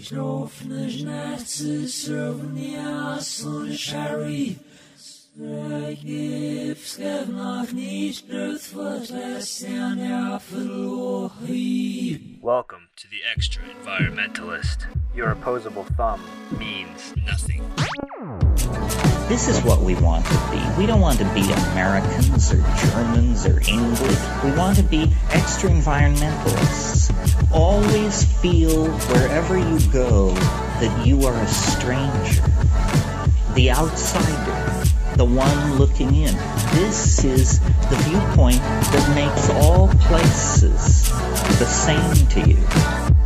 nicht offene Schnätze, Souvenir, so eine Sherry. Gifts have not nicht truth was less than Welcome to the Extra Environmentalist. Your opposable thumb means nothing. This is what we want to be. We don't want to be Americans or Germans or English. We want to be extra environmentalists. Always feel wherever you go that you are a stranger, the outsider, the one looking in. This is the viewpoint that makes all places the same to you.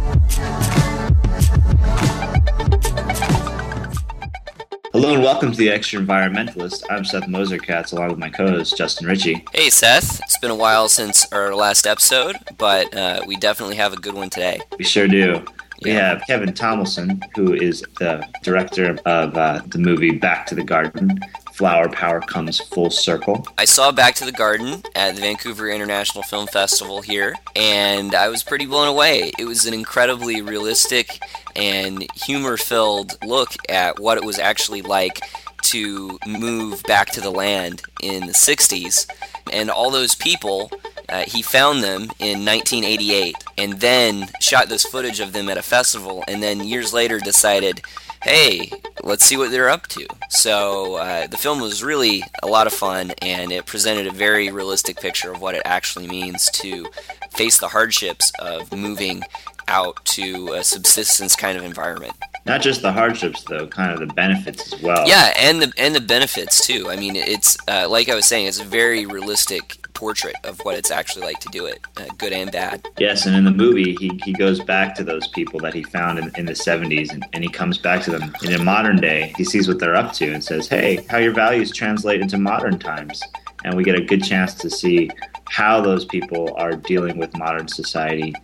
Hello and welcome to the Extra Environmentalist. I'm Seth Moserkatz along with my co-host Justin Ritchie. Hey Seth, it's been a while since our last episode, but uh, we definitely have a good one today. We sure do. We have Kevin Tomlinson, who is the director of uh, the movie Back to the Garden. Flower Power comes full circle. I saw Back to the Garden at the Vancouver International Film Festival here, and I was pretty blown away. It was an incredibly realistic and humor filled look at what it was actually like to move back to the land in the 60s. And all those people, uh, he found them in 1988 and then shot this footage of them at a festival, and then years later decided, hey, let's see what they're up to. So uh, the film was really a lot of fun, and it presented a very realistic picture of what it actually means to face the hardships of moving out to a subsistence kind of environment. Not just the hardships, though, kind of the benefits as well. Yeah, and the and the benefits too. I mean, it's uh, like I was saying, it's a very realistic portrait of what it's actually like to do it, uh, good and bad. Yes, and in the movie, he, he goes back to those people that he found in, in the 70s and, and he comes back to them in a modern day. He sees what they're up to and says, hey, how your values translate into modern times. And we get a good chance to see how those people are dealing with modern society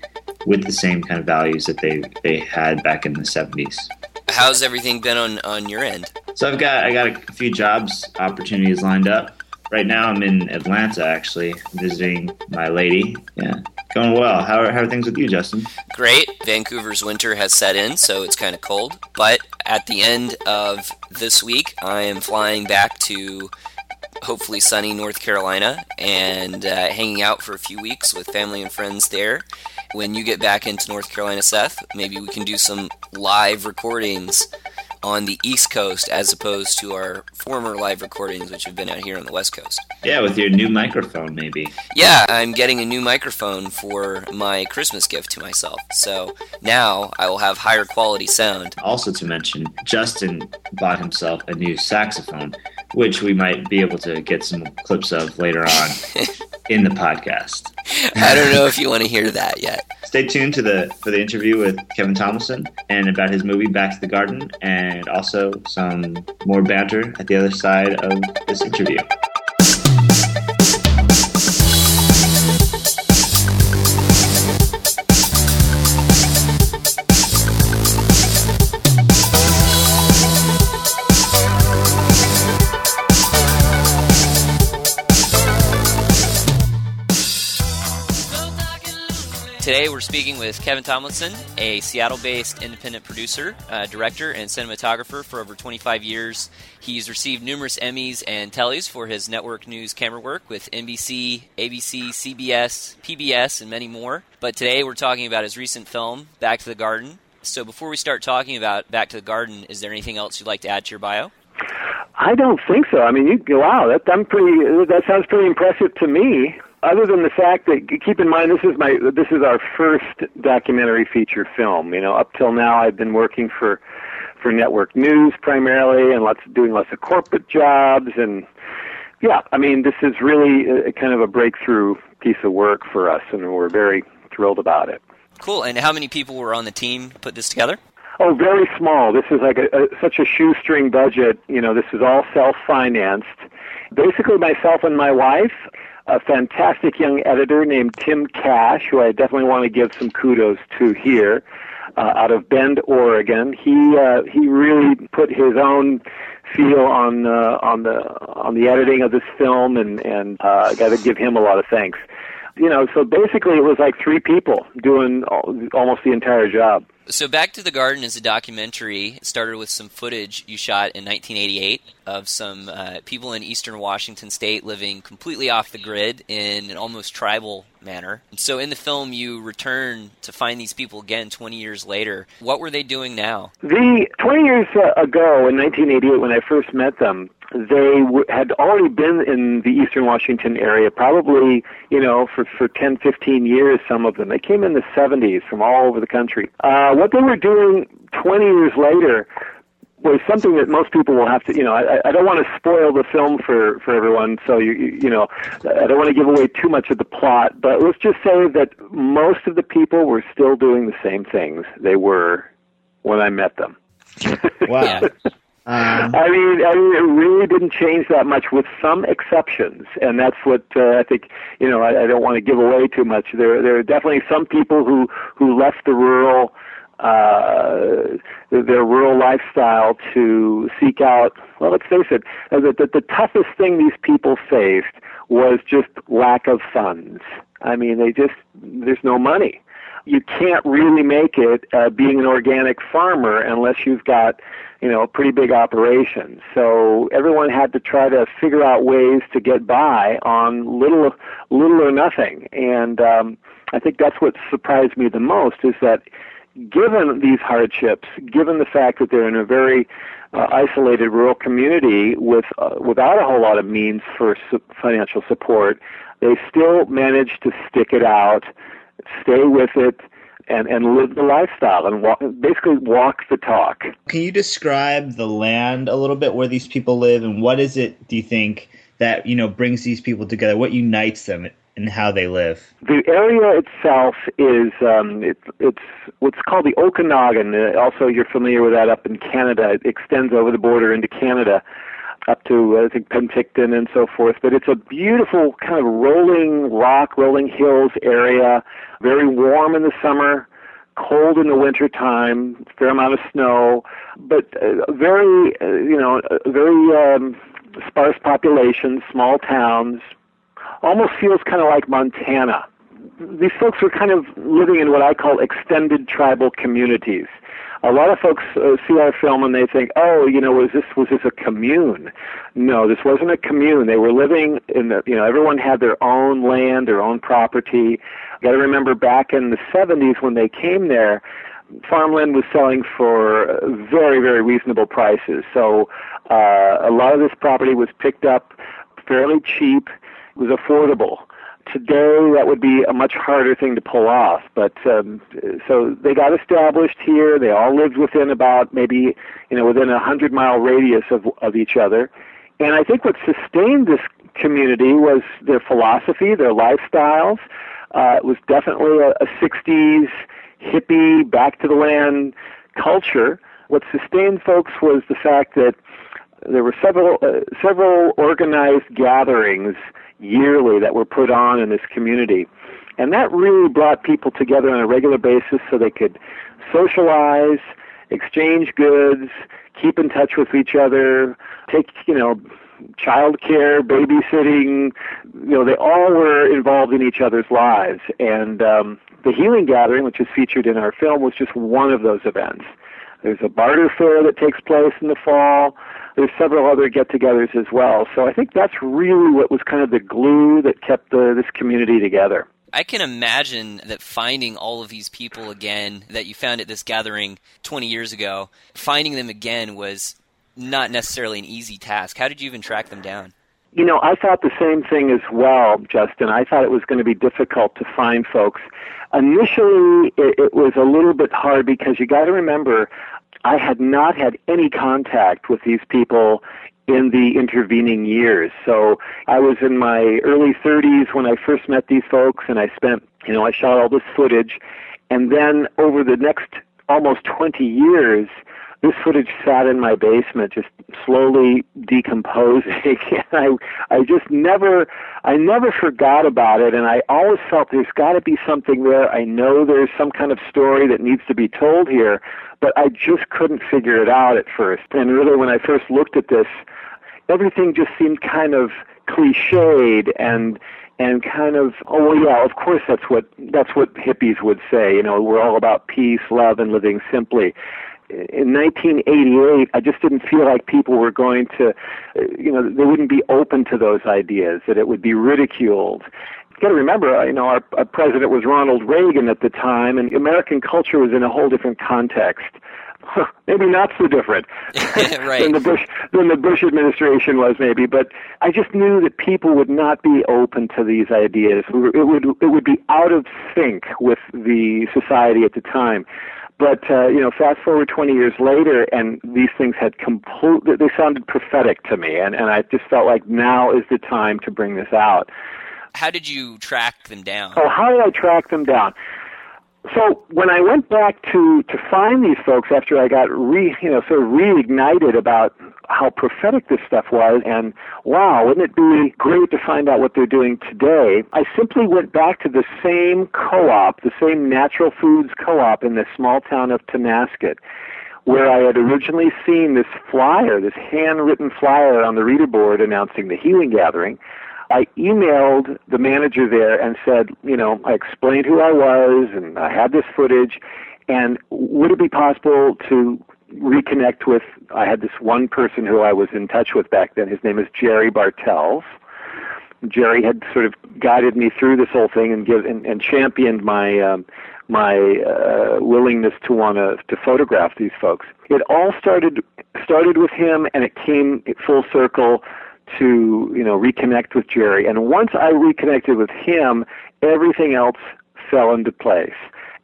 with the same kind of values that they, they had back in the 70s. How's everything been on on your end? So I've got I got a few jobs opportunities lined up. Right now I'm in Atlanta actually visiting my lady. Yeah, going well. How are, how are things with you, Justin? Great. Vancouver's winter has set in, so it's kind of cold. But at the end of this week, I am flying back to hopefully sunny North Carolina and uh, hanging out for a few weeks with family and friends there. When you get back into North Carolina, Seth, maybe we can do some live recordings on the East Coast as opposed to our former live recordings, which have been out here on the West Coast. Yeah, with your new microphone maybe. Yeah, I'm getting a new microphone for my Christmas gift to myself. So now I will have higher quality sound. Also to mention, Justin bought himself a new saxophone, which we might be able to get some clips of later on in the podcast. I don't know if you want to hear that yet. Stay tuned to the for the interview with Kevin Tomlinson and about his movie Back to the Garden, and also some more banter at the other side of this interview. Today we're speaking with Kevin Tomlinson, a Seattle based independent producer, uh, director, and cinematographer for over 25 years. He's received numerous Emmys and Tellys for his network news camera work with NBC, ABC, CBS, PBS, and many more. But today we're talking about his recent film, Back to the Garden. So before we start talking about Back to the Garden, is there anything else you'd like to add to your bio? I don't think so. I mean, you wow, that I'm pretty. That sounds pretty impressive to me. Other than the fact that keep in mind this is my this is our first documentary feature film. You know, up till now I've been working for for network news primarily, and lots doing lots of corporate jobs, and yeah, I mean this is really a, kind of a breakthrough piece of work for us, and we're very thrilled about it. Cool. And how many people were on the team put this together? Oh, very small. This is like a, a, such a shoestring budget. You know, this is all self-financed. Basically, myself and my wife, a fantastic young editor named Tim Cash, who I definitely want to give some kudos to here, uh, out of Bend, Oregon. He uh, he really put his own feel on uh, on the on the editing of this film, and and uh, got to give him a lot of thanks. You know, so basically it was like three people doing almost the entire job. So Back to the Garden is a documentary. It started with some footage you shot in 1988 of some uh, people in eastern Washington state living completely off the grid in an almost tribal manner. So in the film, you return to find these people again 20 years later. What were they doing now? The 20 years uh, ago, in 1988, when I first met them, they w- had already been in the eastern Washington area, probably, you know, for, for 10, 15 years, some of them. They came in the 70s from all over the country. Uh, what they were doing 20 years later was something that most people will have to, you know, I, I don't want to spoil the film for, for everyone, so you, you know, I don't want to give away too much of the plot, but let's just say that most of the people were still doing the same things they were when I met them. Wow. Um, I mean, I mean, it really didn't change that much, with some exceptions, and that's what uh, I think. You know, I, I don't want to give away too much. There, there are definitely some people who who left the rural, uh, their rural lifestyle to seek out. Well, let's face it, uh, the, the, the toughest thing these people faced was just lack of funds. I mean, they just there's no money you can't really make it uh, being an organic farmer unless you've got you know, a pretty big operation. So everyone had to try to figure out ways to get by on little, little or nothing. And um, I think that's what surprised me the most is that given these hardships, given the fact that they're in a very uh, isolated rural community with uh, without a whole lot of means for su- financial support, they still managed to stick it out, stay with it, and, and live the lifestyle and walk, basically walk the talk. Can you describe the land a little bit where these people live and what is it, do you think, that you know brings these people together? What unites them and how they live? The area itself is um, it, it's what's called the Okanagan. Uh, also, you're familiar with that up in Canada. It extends over the border into Canada up to I think Penticton and so forth. But it's a beautiful kind of rolling rock, rolling hills area. Very warm in the summer, cold in the winter time, fair amount of snow, but uh, very uh, you know very um, sparse population, small towns. Almost feels kind of like Montana. These folks were kind of living in what I call extended tribal communities a lot of folks uh, see our film and they think, oh, you know, was this was this a commune? No, this wasn't a commune. They were living in the, you know, everyone had their own land, their own property. Got to remember back in the 70s when they came there, farmland was selling for very, very reasonable prices. So uh, a lot of this property was picked up fairly cheap. It was affordable today that would be a much harder thing to pull off. But um, so they got established here. They all lived within about maybe you know within a hundred mile radius of of each other. And I think what sustained this community was their philosophy, their lifestyles. Uh, it was definitely a, a 60s hippie, back to the land culture. What sustained folks was the fact that there were several uh, several organized gatherings yearly that were put on in this community. And that really brought people together on a regular basis so they could socialize, exchange goods, keep in touch with each other, take, you know, child care, babysitting, you know, they all were involved in each other's lives. And um, the Healing Gathering, which is featured in our film, was just one of those events. There's a barter fair that takes place in the fall there's several other get-togethers as well. So I think that's really what was kind of the glue that kept the, this community together. I can imagine that finding all of these people again that you found at this gathering 20 years ago, finding them again was not necessarily an easy task. How did you even track them down? You know, I thought the same thing as well, Justin. I thought it was going to be difficult to find folks. Initially, it, it was a little bit hard because you got to remember, I had not had any contact with these people in the intervening years. So I was in my early 30s when I first met these folks, and I spent, you know, I shot all this footage. And then over the next almost 20 years, this footage sat in my basement, just slowly decomposing. And I, I just never, I never forgot about it, and I always felt there's got to be something there. I know there's some kind of story that needs to be told here, but I just couldn't figure it out at first. And really, when I first looked at this, everything just seemed kind of cliched and and kind of oh well, yeah of course that's what that's what hippies would say you know we're all about peace love and living simply in 1988 i just didn't feel like people were going to you know they wouldn't be open to those ideas that it would be ridiculed you got to remember, uh, you know, our, our president was Ronald Reagan at the time, and American culture was in a whole different context. maybe not so different right. than the Bush than the Bush administration was, maybe. But I just knew that people would not be open to these ideas. It would it would be out of sync with the society at the time. But uh, you know, fast forward 20 years later, and these things had complete. They sounded prophetic to me, and and I just felt like now is the time to bring this out. How did you track them down? Oh, how did I track them down? So when I went back to to find these folks after I got re you know sort of reignited about how prophetic this stuff was and wow wouldn't it be great to find out what they're doing today? I simply went back to the same co-op the same natural foods co-op in the small town of Tonasket where I had originally seen this flyer this handwritten flyer on the reader board announcing the healing gathering. I emailed the manager there and said, you know, I explained who I was and I had this footage, and would it be possible to reconnect with? I had this one person who I was in touch with back then. His name is Jerry Bartels. Jerry had sort of guided me through this whole thing and give and, and championed my um, my uh, willingness to want to to photograph these folks. It all started started with him, and it came full circle to you know reconnect with Jerry. And once I reconnected with him, everything else fell into place.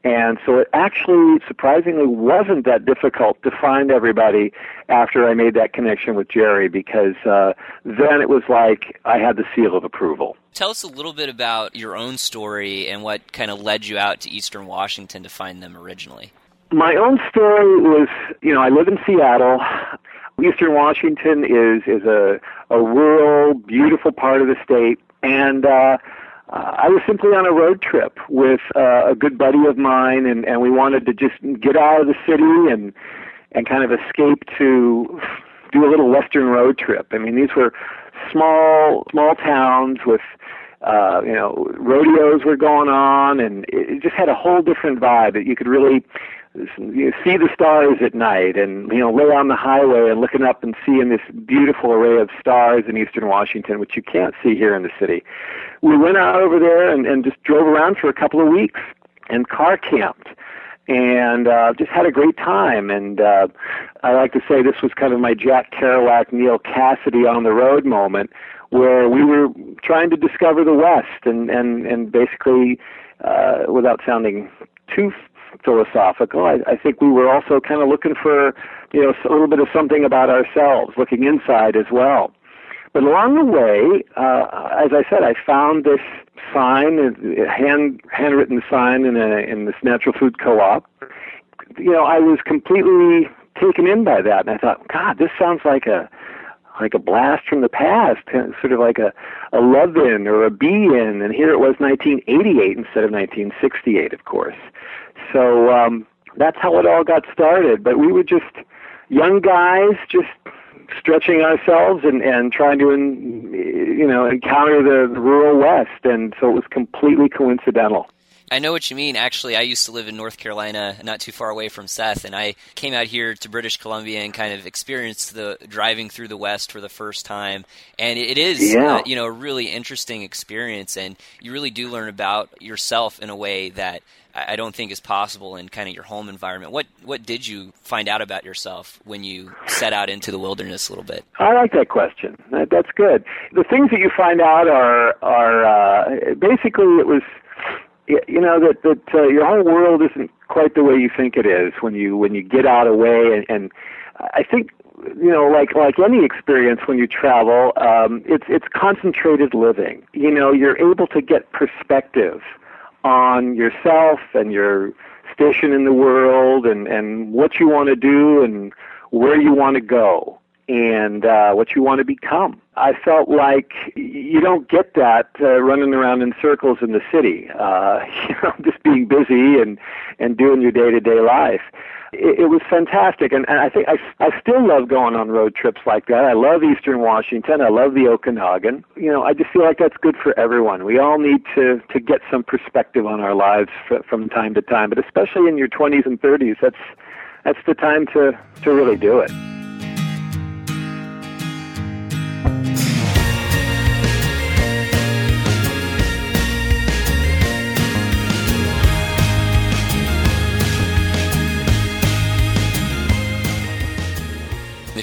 And so it actually surprisingly wasn't that difficult to find everybody after I made that connection with Jerry because uh, then it was like I had the seal of approval. Tell us a little bit about your own story and what kind of led you out to Eastern Washington to find them originally. My own story was, you know, I live in Seattle. Eastern Washington is is a a rural, beautiful part of the state, and uh, I was simply on a road trip with uh, a good buddy of mine, and and we wanted to just get out of the city and and kind of escape to do a little western road trip. I mean, these were small small towns with uh, you know rodeos were going on, and it just had a whole different vibe that you could really you see the stars at night and you know lay on the highway and looking up and seeing this beautiful array of stars in eastern washington which you can't see here in the city we went out over there and, and just drove around for a couple of weeks and car camped and uh, just had a great time. And uh, I like to say this was kind of my Jack Kerouac, Neal Cassady on the road moment, where we were trying to discover the West, and and and basically, uh, without sounding too philosophical. I, I think we were also kind of looking for, you know, a little bit of something about ourselves, looking inside as well. But along the way, uh, as I said, I found this sign, a hand handwritten sign in a in this natural food co-op. You know, I was completely taken in by that, and I thought, God, this sounds like a like a blast from the past, sort of like a a love in or a be in, and here it was 1988 instead of 1968, of course. So um, that's how it all got started. But we were just young guys, just stretching ourselves and and trying to in, you know encounter the, the rural west, and so it was completely coincidental. I know what you mean. Actually, I used to live in North Carolina, not too far away from Seth, and I came out here to British Columbia and kind of experienced the driving through the West for the first time. And it is, yeah. uh, you know, a really interesting experience, and you really do learn about yourself in a way that I don't think is possible in kind of your home environment. What what did you find out about yourself when you set out into the wilderness a little bit? I like that question. That's good. The things that you find out are are uh, basically it was you know that that uh, your whole world isn't quite the way you think it is when you when you get out away and, and I think you know like like any experience when you travel um it's it's concentrated living. You know you're able to get perspective on yourself and your station in the world and, and what you want to do and where you want to go and uh, what you want to become. I felt like you don't get that uh, running around in circles in the city, uh, you know, just being busy and and doing your day to day life. it, it was fantastic. And, and I think I, I still love going on road trips like that. I love Eastern Washington. I love the Okanagan. You know, I just feel like that's good for everyone. We all need to to get some perspective on our lives f- from time to time, but especially in your 20s and 30s, that's that's the time to to really do it.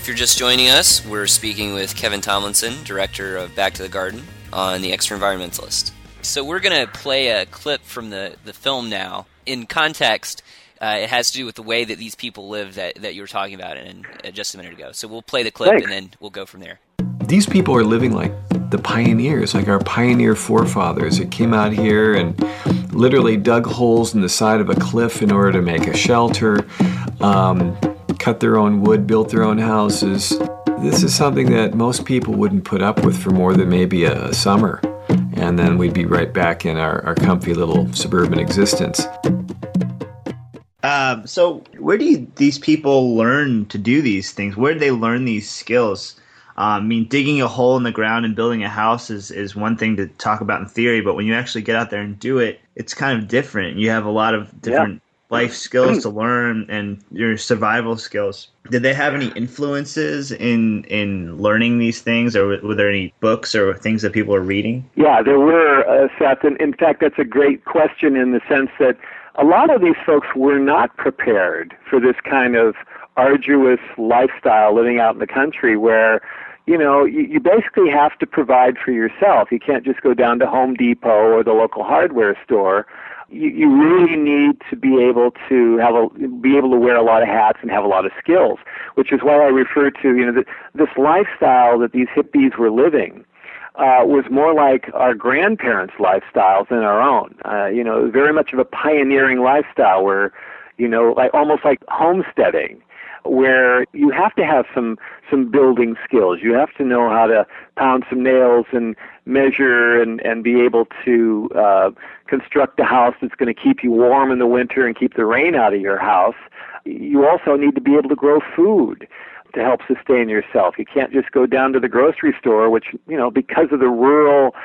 If you're just joining us, we're speaking with Kevin Tomlinson, director of Back to the Garden, on the Extra Environmentalist. So we're going to play a clip from the, the film now. In context, uh, it has to do with the way that these people live that, that you were talking about in, uh, just a minute ago. So we'll play the clip Thanks. and then we'll go from there. These people are living like the pioneers, like our pioneer forefathers that came out here and literally dug holes in the side of a cliff in order to make a shelter, um, cut their own wood, built their own houses. This is something that most people wouldn't put up with for more than maybe a, a summer. And then we'd be right back in our, our comfy little suburban existence. Um, so, where do you, these people learn to do these things? Where do they learn these skills? Um, I mean, digging a hole in the ground and building a house is, is one thing to talk about in theory, but when you actually get out there and do it, it's kind of different. You have a lot of different life skills to learn and your survival skills. Did they have any influences in in learning these things, or were there any books or things that people are reading? Yeah, there were, uh, Seth. And in fact, that's a great question in the sense that a lot of these folks were not prepared for this kind of arduous lifestyle living out in the country where you know, you, you basically have to provide for yourself. You can't just go down to Home Depot or the local hardware store. You, you really need to be able to have a, be able to wear a lot of hats and have a lot of skills, which is why I refer to, you know, the, this lifestyle that these hippies were living. Uh, was more like our grandparents' lifestyles than our own. Uh, you know, very much of a pioneering lifestyle where, you know, like almost like homesteading where you have to have some some building skills. You have to know how to pound some nails and measure and and be able to uh, construct a house that's going to keep you warm in the winter and keep the rain out of your house. You also need to be able to grow food to help sustain yourself. You can't just go down to the grocery store, which you know because of the rural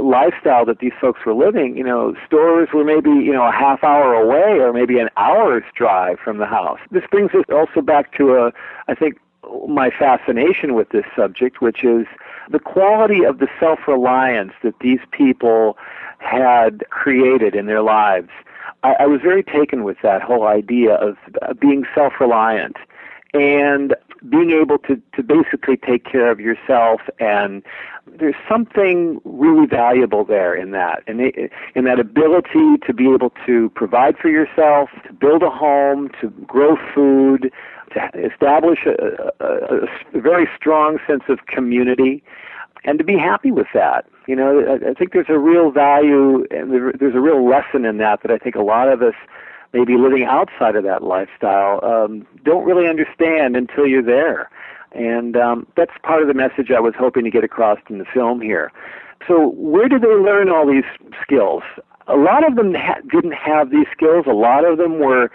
lifestyle that these folks were living, you know, stores were maybe, you know, a half hour away or maybe an hour's drive from the house. This brings us also back to a, I think, my fascination with this subject, which is the quality of the self-reliance that these people had created in their lives. I, I was very taken with that whole idea of being self-reliant and being able to, to basically take care of yourself and there's something really valuable there in that in, in that ability to be able to provide for yourself to build a home to grow food to establish a, a, a very strong sense of community and to be happy with that. You know I, I think there's a real value and there's a real lesson in that that I think a lot of us maybe living outside of that lifestyle um, don't really understand until you're there. And um, that's part of the message I was hoping to get across in the film here. So, where did they learn all these skills? A lot of them ha- didn't have these skills. A lot of them were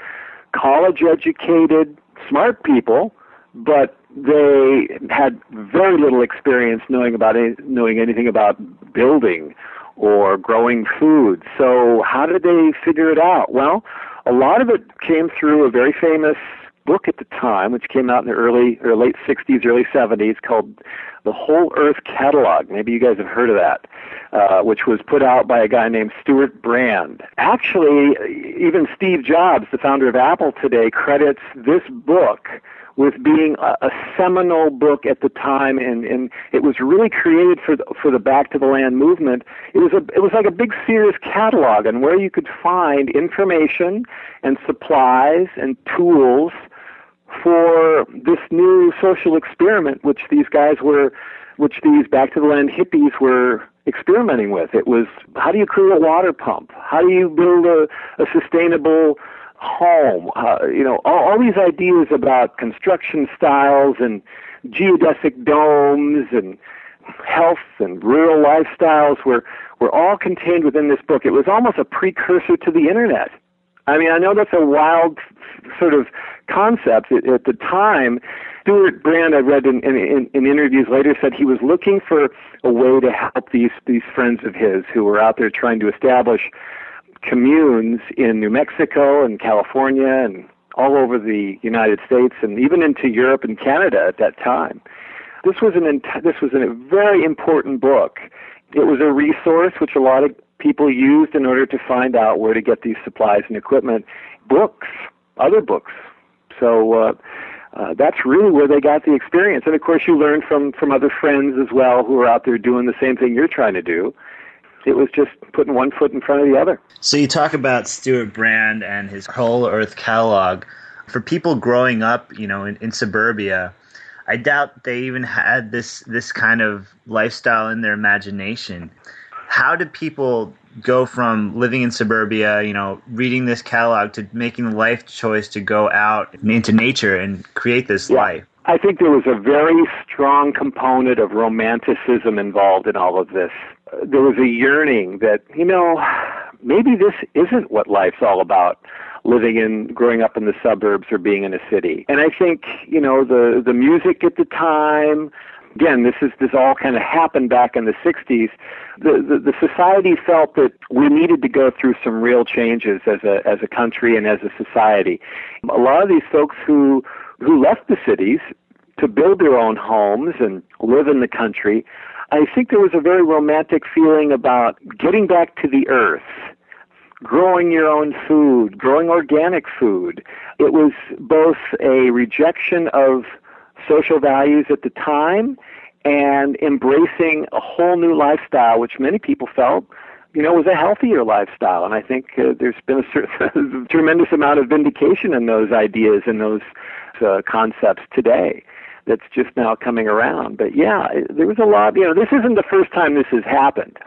college educated, smart people, but they had very little experience knowing about any, knowing anything about building or growing food. So, how did they figure it out? Well, a lot of it came through a very famous book at the time, which came out in the early or late 60s, early 70s, called The Whole Earth Catalog. Maybe you guys have heard of that, uh, which was put out by a guy named Stewart Brand. Actually, even Steve Jobs, the founder of Apple today, credits this book with being a, a seminal book at the time, and, and it was really created for the, for the Back to the Land movement. It was a it was like a big Sears catalog, and where you could find information and supplies and tools for this new social experiment, which these guys were, which these Back to the Land hippies were experimenting with. It was how do you create a water pump? How do you build a, a sustainable home. Uh, you know, all, all these ideas about construction styles and geodesic domes and health and rural lifestyles were were all contained within this book. It was almost a precursor to the internet. I mean, I know that's a wild sort of concept at, at the time. Stewart Brand, I read in, in, in interviews later, said he was looking for a way to help these these friends of his who were out there trying to establish communes in New Mexico and California and all over the United States and even into Europe and Canada at that time. This was an this was a very important book. It was a resource which a lot of people used in order to find out where to get these supplies and equipment. Books, other books. So uh, uh, that's really where they got the experience. And of course, you learn from from other friends as well who are out there doing the same thing you're trying to do. It was just putting one foot in front of the other. So you talk about Stewart Brand and his Whole Earth catalog. For people growing up, you know, in, in suburbia, I doubt they even had this this kind of lifestyle in their imagination. How did people go from living in suburbia, you know, reading this catalog to making the life choice to go out into nature and create this Yeah. life? I think there was a very strong component of romanticism involved in all of this. There was a yearning that, you know, maybe this isn't what life's all about living in growing up in the suburbs or being in a city. And I think, you know, the the music at the time again, this is this all kind of happened back in the 60s. The, the the society felt that we needed to go through some real changes as a as a country and as a society. A lot of these folks who who left the cities to build their own homes and live in the country, I think there was a very romantic feeling about getting back to the earth, growing your own food, growing organic food. It was both a rejection of social values at the time and embracing a whole new lifestyle, which many people felt, you know, was a healthier lifestyle. And I think uh, there's been a certain, tremendous amount of vindication in those ideas and those uh, concepts today. That's just now coming around. But yeah, there was a lot. You know, this isn't the first time this has happened.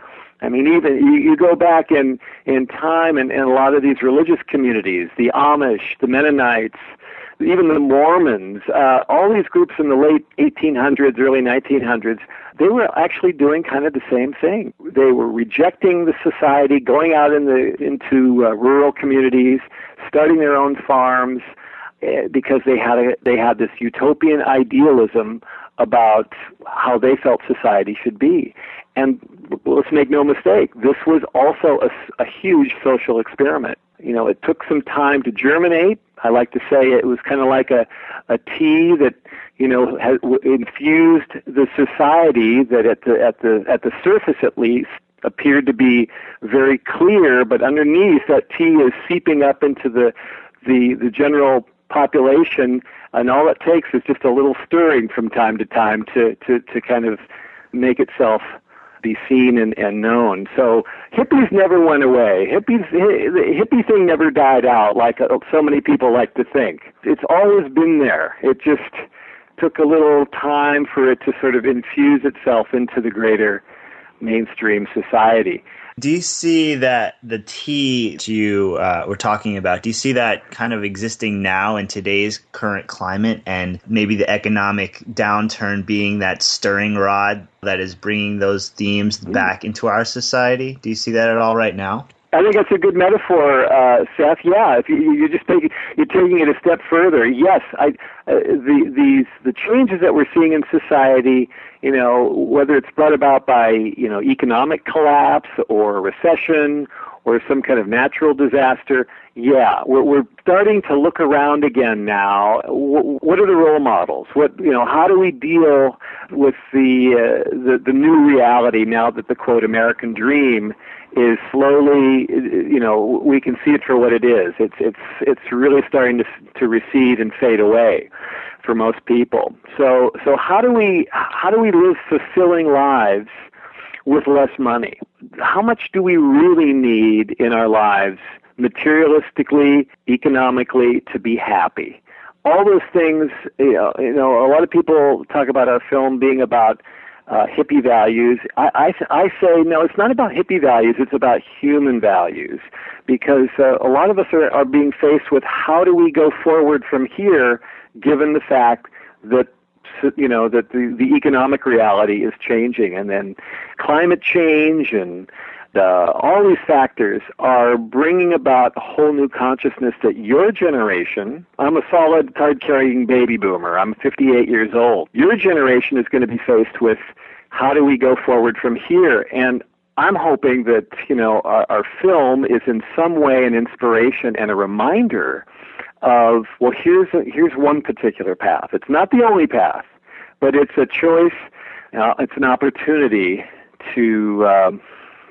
I mean, even you, you go back in in time, and, and a lot of these religious communities, the Amish, the Mennonites, even the Mormons, uh, all these groups in the late 1800s, early 1900s, they were actually doing kind of the same thing. They were rejecting the society, going out in the into uh, rural communities, starting their own farms, Eh, because they had a, they had this utopian idealism about how they felt society should be. And let's make no mistake, this was also a, a huge social experiment. You know, it took some time to germinate. I like to say it was kind of like a, a tea that, you know, has infused the society that at the, at the, at the surface at least appeared to be very clear, but underneath that tea is seeping up into the, the, the general population, and all it takes is just a little stirring from time to time to, to, to kind of make itself be seen and, and known. So hippies never went away. Hippies, hi- the hippie thing never died out like uh, so many people like to think. It's always been there. It just took a little time for it to sort of infuse itself into the greater mainstream society. Do you see that the tea you uh, were talking about? Do you see that kind of existing now in today's current climate, and maybe the economic downturn being that stirring rod that is bringing those themes back into our society? Do you see that at all right now? I think that's a good metaphor, uh, Seth. Yeah, if you, you're just taking you're taking it a step further. Yes, I, uh, the these the changes that we're seeing in society, you know, whether it's brought about by you know economic collapse or recession or some kind of natural disaster. Yeah, we're, we're starting to look around again now. W- what are the role models? What you know? How do we deal with the uh, the, the new reality now that the quote American dream is slowly, you know, we can see it for what it is. It's it's it's really starting to to recede and fade away for most people. So so how do we how do we live fulfilling lives with less money? How much do we really need in our lives, materialistically, economically, to be happy? All those things, you know, you know, a lot of people talk about our film being about uh, hippie values. I, I, I say no, it's not about hippie values. It's about human values, because uh, a lot of us are, are being faced with how do we go forward from here, given the fact that you know that the, the economic reality is changing, and then climate change and uh, all these factors are bringing about a whole new consciousness that your generation, I'm a solid card carrying baby boomer, I'm 58 years old, your generation is going to be faced with how do we go forward from here? And I'm hoping that, you know, our, our film is in some way an inspiration and a reminder of, well, here's, a, here's one particular path. It's not the only path, but it's a choice, uh, it's an opportunity to, um,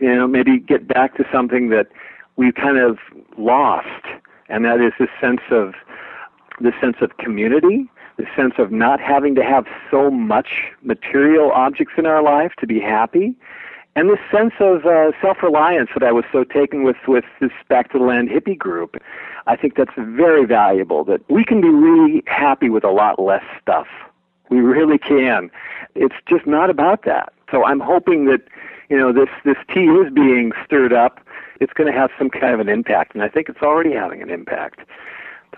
you know, maybe get back to something that we've kind of lost, and that is this sense of this sense of community, the sense of not having to have so much material objects in our life to be happy, and this sense of uh, self-reliance that I was so taken with with this Back to the Land hippie group. I think that's very valuable. That we can be really happy with a lot less stuff. We really can. It's just not about that. So I'm hoping that you know this this tea is being stirred up. It's going to have some kind of an impact, and I think it's already having an impact.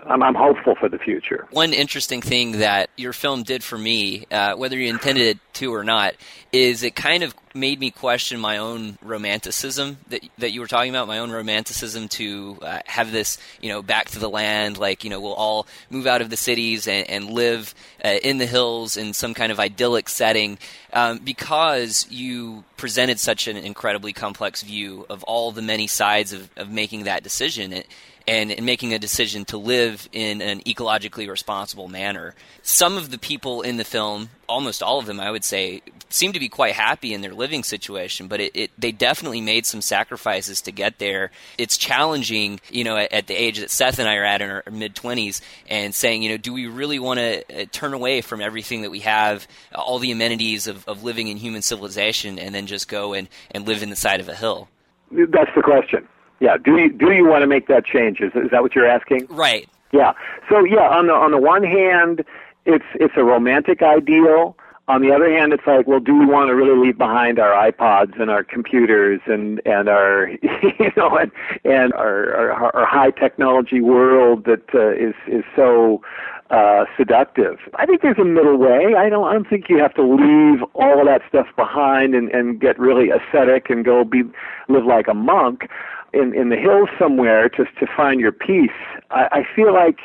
I'm, I'm hopeful for the future. One interesting thing that your film did for me, uh, whether you intended it to or not, is it kind of made me question my own romanticism that that you were talking about. My own romanticism to uh, have this, you know, back to the land. Like, you know, we'll all move out of the cities and, and live uh, in the hills in some kind of idyllic setting, um, because you presented such an incredibly complex view of all the many sides of, of making that decision. It, and, and making a decision to live in an ecologically responsible manner. Some of the people in the film, almost all of them, I would say, seem to be quite happy in their living situation, but it, it they definitely made some sacrifices to get there. It's challenging, you know, at, at the age that Seth and I are at in our mid 20s and saying, you know, do we really want to uh, turn away from everything that we have, all the amenities of, of living in human civilization, and then just go and, and live in the side of a hill? That's the question. Yeah. Do you do you want to make that change? Is is that what you're asking? Right. Yeah. So yeah, on the on the one hand, it's it's a romantic ideal. On the other hand, it's like, well, do we want to really leave behind our iPods and our computers and and our you know and and our our, our high technology world that uh, is is so uh, seductive. I think there's a middle way. I don't I don't think you have to leave all of that stuff behind and and get really ascetic and go be live like a monk in in the hills somewhere just to find your peace. I, I feel like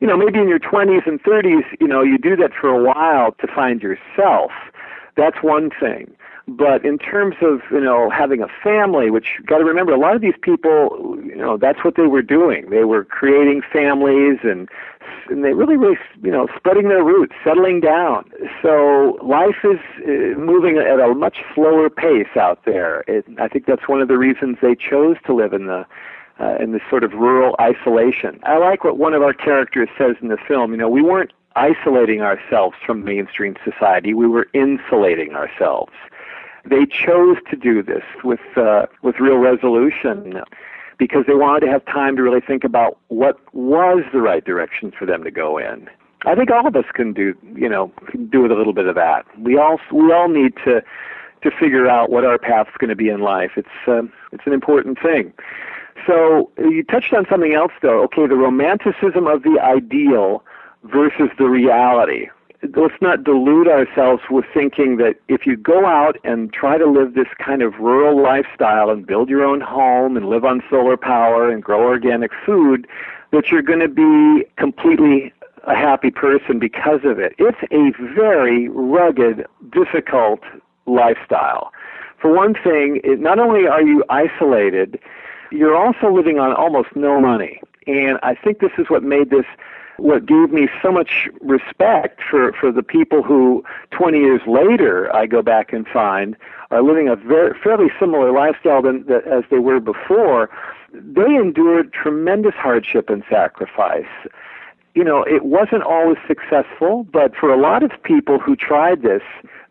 you know maybe in your 20s and 30s, you know, you do that for a while to find yourself. That's one thing. But in terms of you know having a family, which you got to remember, a lot of these people, you know, that's what they were doing. They were creating families and and they really, really, you know, spreading their roots, settling down. So life is uh, moving at a much slower pace out there. It, I think that's one of the reasons they chose to live in the uh, in this sort of rural isolation. I like what one of our characters says in the film. You know, we weren't isolating ourselves from mainstream society; we were insulating ourselves they chose to do this with uh, with real resolution because they wanted to have time to really think about what was the right direction for them to go in. I think all of us can do, you know, do with a little bit of that. We all we all need to to figure out what our path's going to be in life. It's uh, it's an important thing. So you touched on something else, though. Okay, the romanticism of the ideal versus the reality let's not delude ourselves with thinking that if you go out and try to live this kind of rural lifestyle and build your own home and live on solar power and grow organic food, that you're going to be completely a happy person because of it. It's a very rugged, difficult lifestyle. For one thing, it, not only are you isolated, you're also living on almost no money. And I think this is what made this what gave me so much respect for, for the people who 20 years later I go back and find are living a very, fairly similar lifestyle than, as they were before. They endured tremendous hardship and sacrifice. You know, it wasn't always successful, but for a lot of people who tried this,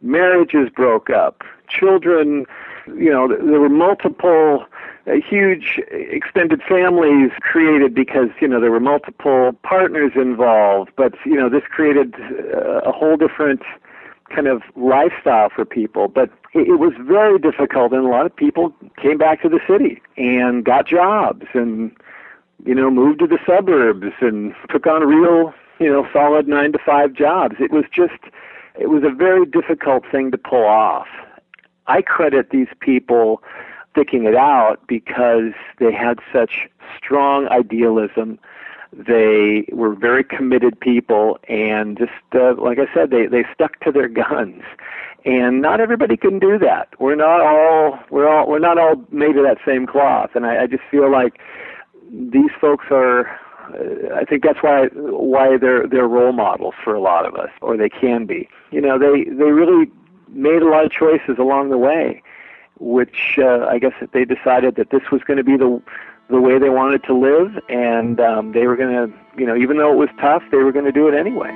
marriages broke up, children, you know, there were multiple huge extended families created because you know there were multiple partners involved but you know this created uh, a whole different kind of lifestyle for people. But it, was very difficult and a lot of people came back to the city and got jobs and you know moved to the suburbs and took on real you know solid 9 to 5 jobs. It was just it was a very difficult thing to pull off. I credit these people sticking it out because they had such strong idealism. They were very committed people, and just uh, like I said, they they stuck to their guns. And not everybody can do that. We're not all we're all we're not all made of that same cloth. And I, I just feel like these folks are I think that's why why they're they're role models for a lot of us, or they can be. You know, they they really made a lot of choices along the way, which uh, I guess they decided that this was going to be the the way they wanted to live, and um, they were going to, you know, even though it was tough, they were going to do it anyway.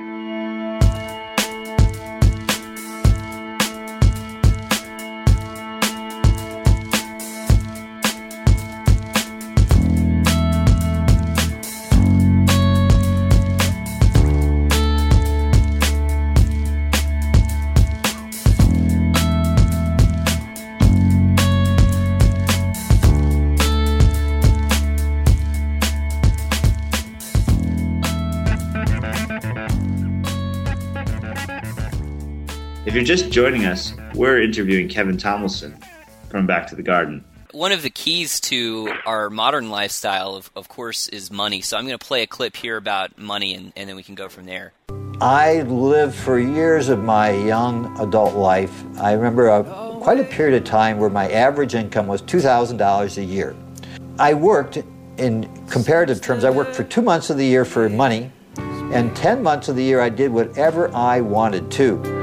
You're just joining us, we're interviewing Kevin Tomlinson from Back to the Garden. One of the keys to our modern lifestyle, of, of course, is money. So I'm going to play a clip here about money and, and then we can go from there. I lived for years of my young adult life. I remember a, quite a period of time where my average income was $2,000 a year. I worked, in comparative terms, I worked for two months of the year for money, and 10 months of the year I did whatever I wanted to.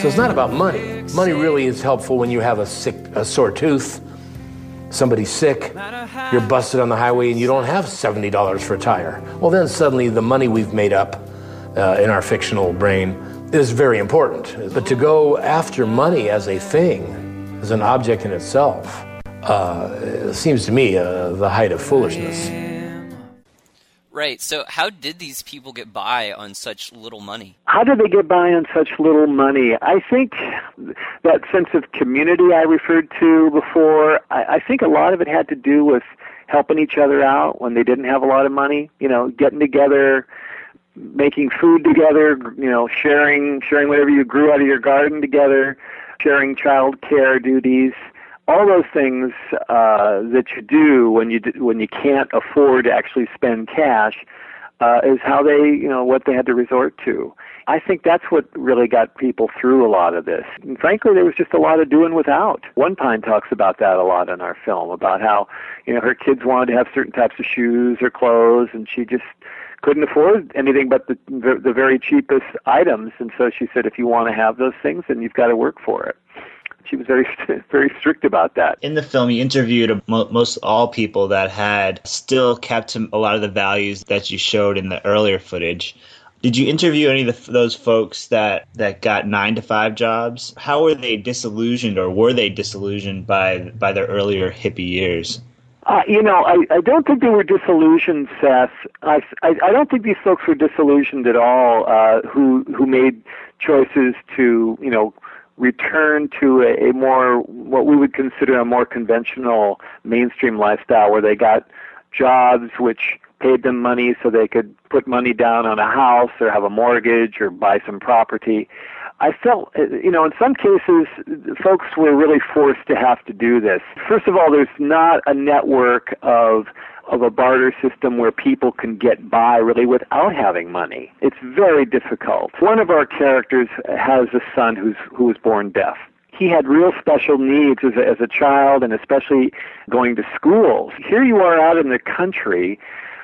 So it's not about money. Money really is helpful when you have a sick, a sore tooth, somebody's sick, you're busted on the highway, and you don't have seventy dollars for a tire. Well, then suddenly the money we've made up uh, in our fictional brain is very important. But to go after money as a thing, as an object in itself, uh, seems to me uh, the height of foolishness. Right. So, how did these people get by on such little money? How did they get by on such little money? I think that sense of community I referred to before, I, I think a lot of it had to do with helping each other out when they didn't have a lot of money, you know, getting together, making food together, you know, sharing sharing whatever you grew out of your garden together, sharing child care duties all those things uh, that you do when you do, when you can't afford to actually spend cash uh, is how they you know what they had to resort to. I think that's what really got people through a lot of this. And frankly, there was just a lot of doing without. One Pine talks about that a lot in our film about how you know her kids wanted to have certain types of shoes or clothes, and she just couldn't afford anything but the the, the very cheapest items. And so she said, if you want to have those things, then you've got to work for it she was very very strict about that. In the film, you interviewed most all people that had still kept a lot of the values that you showed in the earlier footage. Did you interview any of the, those folks that, that got nine to five jobs? How were they disillusioned, or were they disillusioned by by their earlier hippie years? Uh, you know, I, I don't think they were disillusioned, Seth. I, I, I don't think these folks were disillusioned at all. Uh, who who made choices to you know return to a, a more what we would consider a more conventional mainstream lifestyle where they got jobs which paid them money so they could put money down on a house or have a mortgage or buy some property. I felt, uh, you know, in some cases, folks were really forced to have to do this. First of all, there's not a network of of a barter system where people can get by really without having money. It's very difficult. One of our characters has a son who's who was born deaf. He had real special needs as a, as a child and especially going to schools. Here you are out in the country,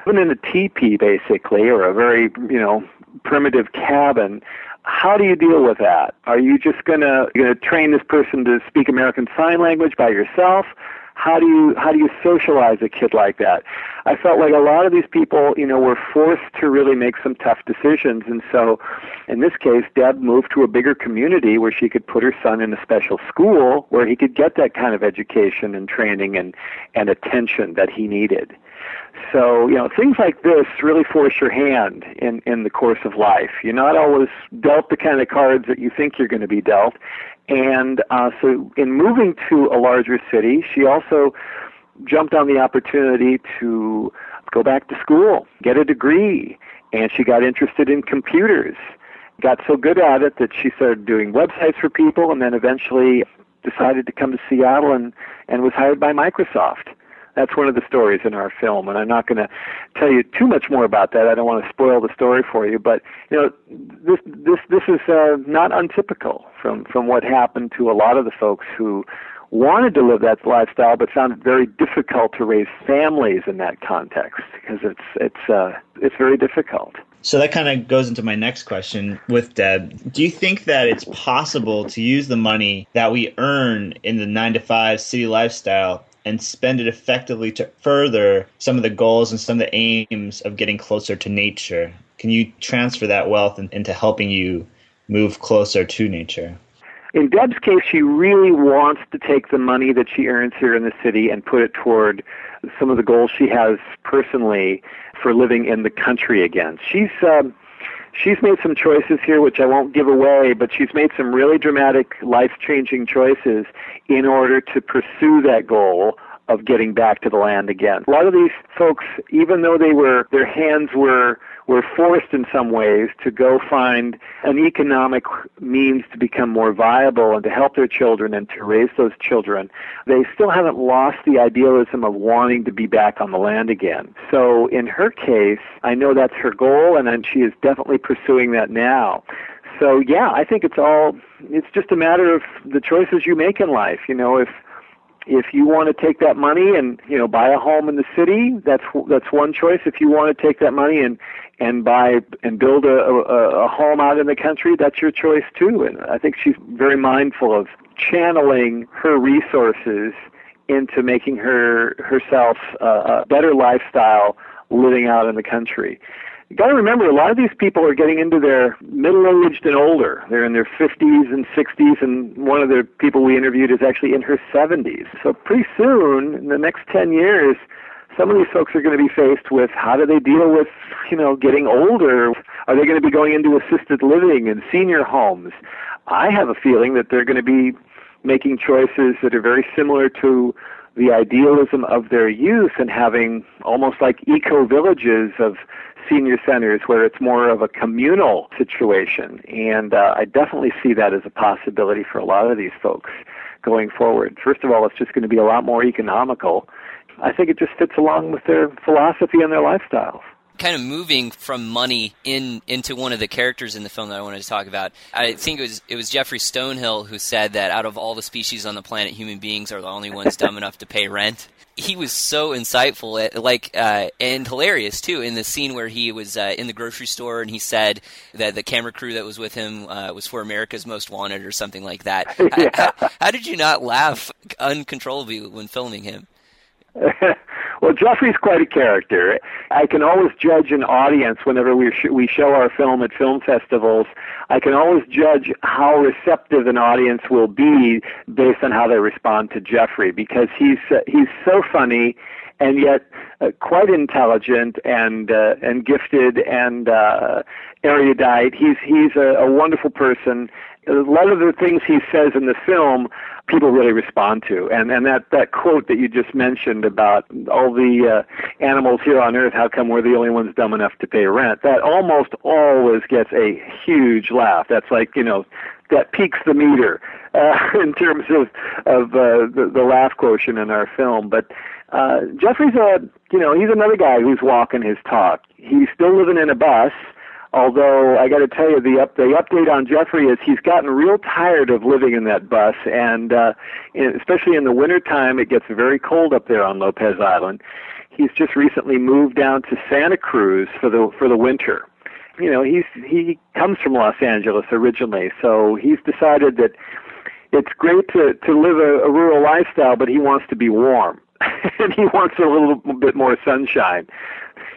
living in a teepee basically, or a very, you know, primitive cabin how do you deal with that? Are you just gonna gonna train this person to speak American Sign Language by yourself? How do you how do you socialize a kid like that? I felt like a lot of these people, you know, were forced to really make some tough decisions, and so in this case, Deb moved to a bigger community where she could put her son in a special school where he could get that kind of education and training and and attention that he needed. So, you know, things like this really force your hand in, in the course of life. You're not always dealt the kind of cards that you think you're going to be dealt. And uh, so, in moving to a larger city, she also jumped on the opportunity to go back to school, get a degree, and she got interested in computers. got so good at it that she started doing websites for people and then eventually decided to come to Seattle and, and was hired by Microsoft. That's one of the stories in our film, and I'm not going to tell you too much more about that. I don't want to spoil the story for you, but you know, this this this is uh, not untypical from from what happened to a lot of the folks who wanted to live that lifestyle, but found it very difficult to raise families in that context because it's it's uh, it's very difficult. So that kind of goes into my next question with Deb. Do you think that it's possible to use the money that we earn in the nine to five city lifestyle and spend it effectively to further some of the goals and some of the aims of getting closer to nature? Can you transfer that wealth into helping you move closer to nature? In Deb's case, she really wants to take the money that she earns here in the city and put it toward some of the goals she has personally for living in the country again. She's um, she's made some choices here which I won't give away, but she's made some really dramatic, life-changing choices in order to pursue that goal of getting back to the land again. A lot of these folks, even though they were their hands were were forced in some ways to go find an economic means to become more viable and to help their children and to raise those children, they still haven't lost the idealism of wanting to be back on the land again. So in her case, I know that's her goal and she is definitely pursuing that now. So yeah, I think it's all it's just a matter of the choices you make in life. You know, if if you want to take that money and you know buy a home in the city, that's that's one choice. If you want to take that money and and buy and build a, a, a home out in the country, that's your choice too. And I think she's very mindful of channeling her resources into making her herself a a better lifestyle living out in the country. You got to remember, a lot of these people are getting into their middle-aged and older. They're in their 50s and 60s, and one of the people we interviewed is actually in her 70s. So pretty soon, in the next 10 years, some of these folks are going to be faced with how do they deal with, you know, getting older? Are they going to be going into assisted living and senior homes? I have a feeling that they're going to be making choices that are very similar to the idealism of their youth and having almost like eco villages of senior centers where it's more of a communal situation. And uh, I definitely see that as a possibility for a lot of these folks going forward. First of all, it's just going to be a lot more economical I think it just fits along with their philosophy and their lifestyles kind of moving from money in into one of the characters in the film that I wanted to talk about. I think it was it was Geoffrey Stonehill who said that out of all the species on the planet, human beings are the only ones dumb enough to pay rent. He was so insightful, eh, like uh, and hilarious too. In the scene where he was uh, in the grocery store and he said that the camera crew that was with him uh, was for America's Most Wanted or something like that. yeah. how, how did you not laugh uncontrollably when filming him? well, Jeffrey's quite a character. I can always judge an audience whenever we sh- we show our film at film festivals. I can always judge how receptive an audience will be based on how they respond to Jeffrey because he's uh, he's so funny and yet uh, quite intelligent and uh, and gifted and uh, erudite. He's he's a, a wonderful person. A lot of the things he says in the film people really respond to. And and that that quote that you just mentioned about all the uh, animals here on Earth, how come we're the only ones dumb enough to pay rent? That almost always gets a huge laugh. That's like you know that peaks the meter uh, in terms of of uh, the, the laugh quotient in our film. But uh, Geoffrey's a you know he's another guy who's walking his talk. He's still living in a bus Although I got to tell you, the up the update on Geoffrey is he's gotten real tired of living in that bus, and uh, in, especially in the wintertime, it gets very cold up there on Lopez Island. He's just recently moved down to Santa Cruz for the for the winter. You know, he's he comes from Los Angeles originally, so he's decided that it's great to to live a, a rural lifestyle, but he wants to be warm and he wants a little bit more sunshine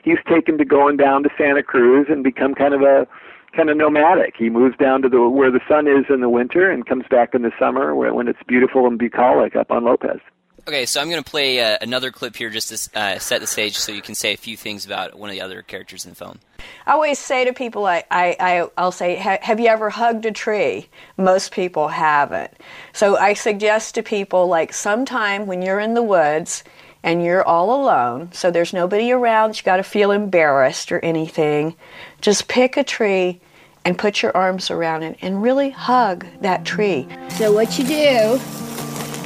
he's taken to going down to Santa Cruz and become kind of a kind of nomadic. He moves down to the where the sun is in the winter and comes back in the summer when it's beautiful and bucolic up on Lopez. Okay, so I'm going to play uh, another clip here just to uh, set the stage so you can say a few things about one of the other characters in the film. I always say to people, I, I, I, will say, Have you ever hugged a tree? Most people haven't. So I suggest to people, like, sometime when you're in the woods and you're all alone, so there's nobody around, you got to feel embarrassed or anything, just pick a tree and put your arms around it and really hug that tree. So, what you do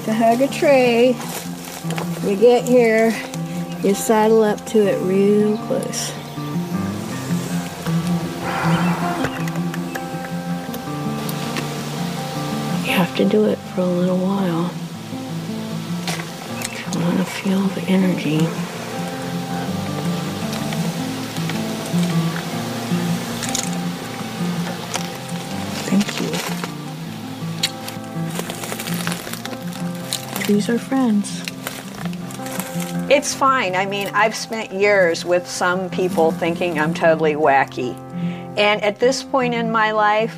to hug a tree, you get here, you saddle up to it real close. You have to do it for a little while. You want to feel the energy. Thank you. Trees are friends. It's fine. I mean, I've spent years with some people thinking I'm totally wacky. And at this point in my life,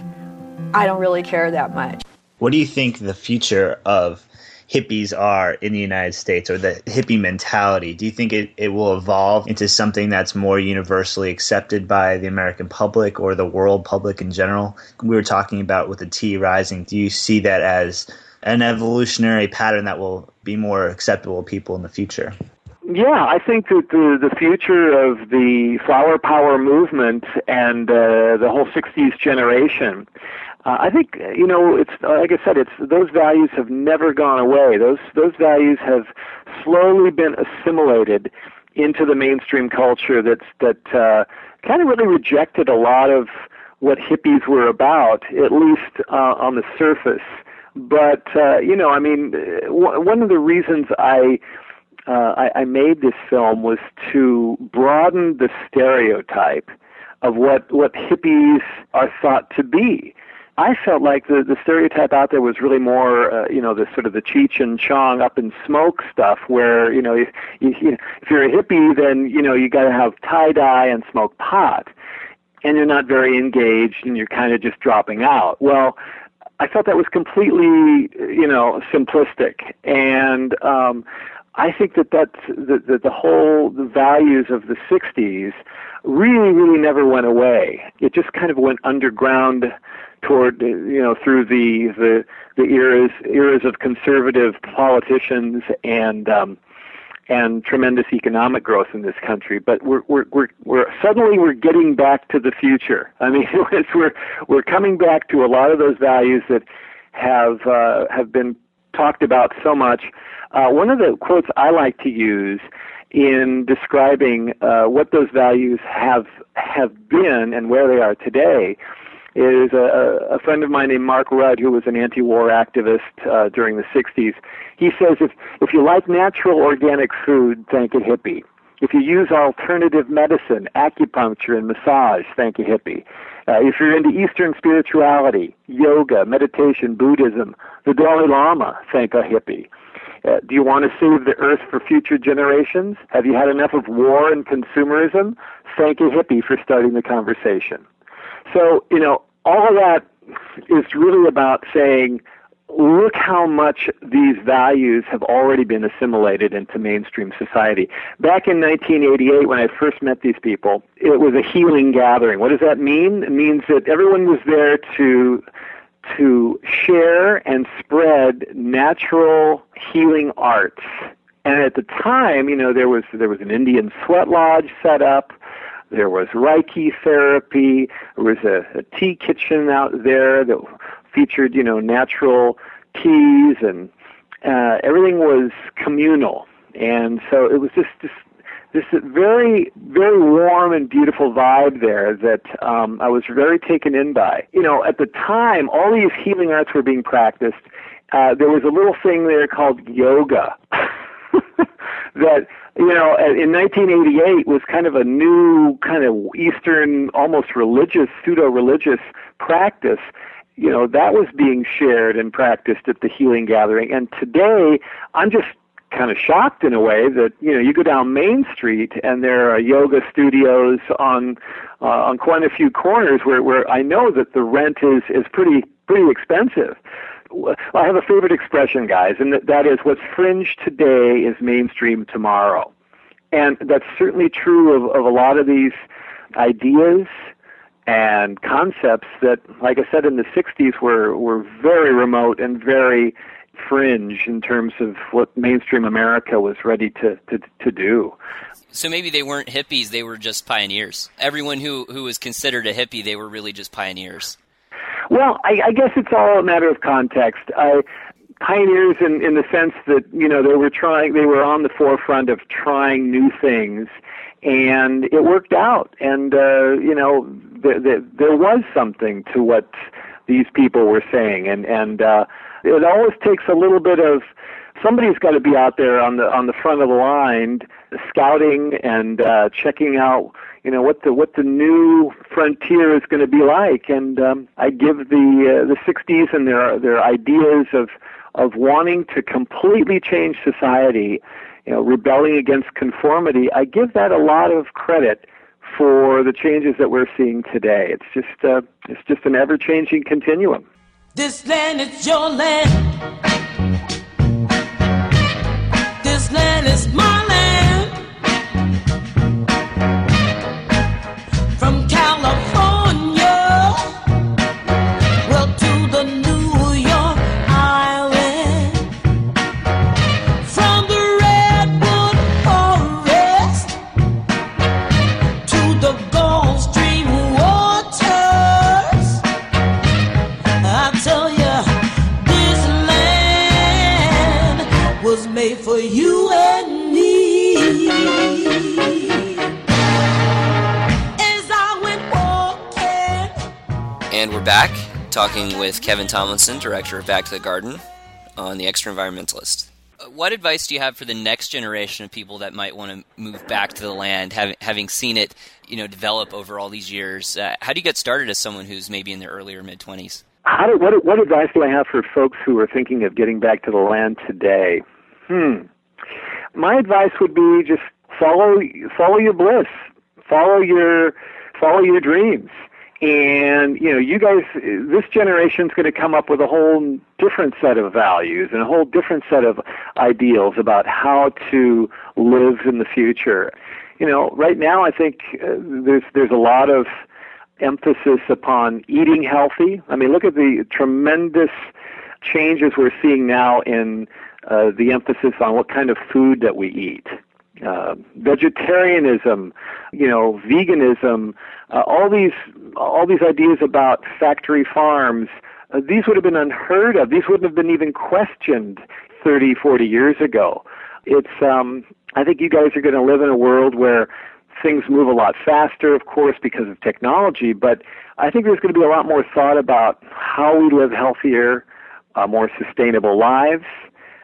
I don't really care that much. What do you think the future of hippies are in the United States or the hippie mentality? Do you think it, it will evolve into something that's more universally accepted by the American public or the world public in general? We were talking about with the T rising. Do you see that as an evolutionary pattern that will be more acceptable to people in the future? Yeah, I think that the the future of the flower power movement and uh, the whole '60s generation. Uh, I think you know it's like I said, it's those values have never gone away. Those those values have slowly been assimilated into the mainstream culture. That's that uh, kind of really rejected a lot of what hippies were about, at least uh, on the surface. But uh, you know, I mean, w- one of the reasons I uh, I, I made this film was to broaden the stereotype of what what hippies are thought to be. I felt like the the stereotype out there was really more, uh, you know, the sort of the Cheech and Chong up in smoke stuff, where you know, if, you, if you're a hippie, then you know you got to have tie dye and smoke pot, and you're not very engaged, and you're kind of just dropping out. Well, I felt that was completely, you know, simplistic, and um, I think that that's the, the, the whole the values of the 60s really, really never went away. It just kind of went underground toward, you know, through the, the, the eras, eras of conservative politicians and, um, and tremendous economic growth in this country. But we're, we're, we're, we're suddenly we're getting back to the future. I mean, we're, we're coming back to a lot of those values that have, uh, have been talked about so much uh, one of the quotes I like to use in describing uh, what those values have have been and where they are today is a, a friend of mine named Mark Rudd, who was an anti-war activist uh, during the 60s. He says, if, if you like natural organic food, thank a hippie. If you use alternative medicine, acupuncture, and massage, thank a hippie. Uh, if you're into Eastern spirituality, yoga, meditation, Buddhism, the Dalai Lama, thank a hippie. Uh, do you want to save the earth for future generations? Have you had enough of war and consumerism? Thank a hippie for starting the conversation. So, you know, all of that is really about saying, look how much these values have already been assimilated into mainstream society. Back in 1988, when I first met these people, it was a healing gathering. What does that mean? It means that everyone was there to to share and spread natural healing arts. And at the time, you know, there was there was an Indian sweat lodge set up. There was Reiki therapy. There was a, a tea kitchen out there that featured, you know, natural teas, and uh, everything was communal. And so it was just this this very, very warm and beautiful vibe there that um, I was very taken in by. You know, at the time, all these healing arts were being practiced. Uh, there was a little thing there called yoga that you know in 1988 was kind of a new kind of Eastern, almost religious, pseudo-religious practice you know that was being shared and practiced at the healing gathering and today i'm just kind of shocked in a way that you know you go down Main Street and there are yoga studios on uh, on quite a few corners where where I know that the rent is is pretty pretty expensive. I have a favorite expression, guys, and that, is what's fringe today is mainstream tomorrow. And that's certainly true of, of a lot of these ideas and concepts that, like I said, in the 60s were, were very remote and very fringe in terms of what mainstream America was ready to, to, to do. So maybe they weren't hippies; they were just pioneers. Everyone who who was considered a hippie, they were really just pioneers. Well, I, I guess it's all a matter of context. I, pioneers in, in the sense that you know they were trying, they were on the forefront of trying new things, and it worked out. And uh, you know, th- th- there was something to what these people were saying, and and uh, it always takes a little bit of somebody's got to be out there on the on the front of the line scouting and uh checking out you know what the what the new frontier is going to be like. And um i give the uh, the 60s and their their ideas of of wanting to completely change society you know rebelling against conformity i give that a lot of credit for the changes that we're seeing today. It's just uh it's just an ever changing continuum. This land is your land land is my We're back talking with Kevin Tomlinson, director of Back to the Garden, on the Extra Environmentalist. Uh, What advice do you have for the next generation of people that might want to move back to the land, having having seen it, you know, develop over all these years? Uh, how do you get started as someone who's maybe in their earlier mid twenties? What, what advice do I have for folks who are thinking of getting back to the land today? Hmm. My advice would be just follow follow your bliss, follow your follow your dreams, and you know you guys. This generation's going to come up with a whole different set of values and a whole different set of ideals about how to live in the future. You know, right now I think uh, there's there's a lot of emphasis upon eating healthy. I mean, look at the tremendous changes we're seeing now in uh, the emphasis on what kind of food that we eat. Uh, vegetarianism, you know, veganism, uh, all these all these ideas about factory farms. Uh, these would have been unheard of. These wouldn't have been even questioned 30, 40 years ago. It's um, I think you guys are going to live in a world where things move a lot faster, of course, because of technology. But I think there's going to be a lot more thought about how we live healthier, uh, more sustainable lives.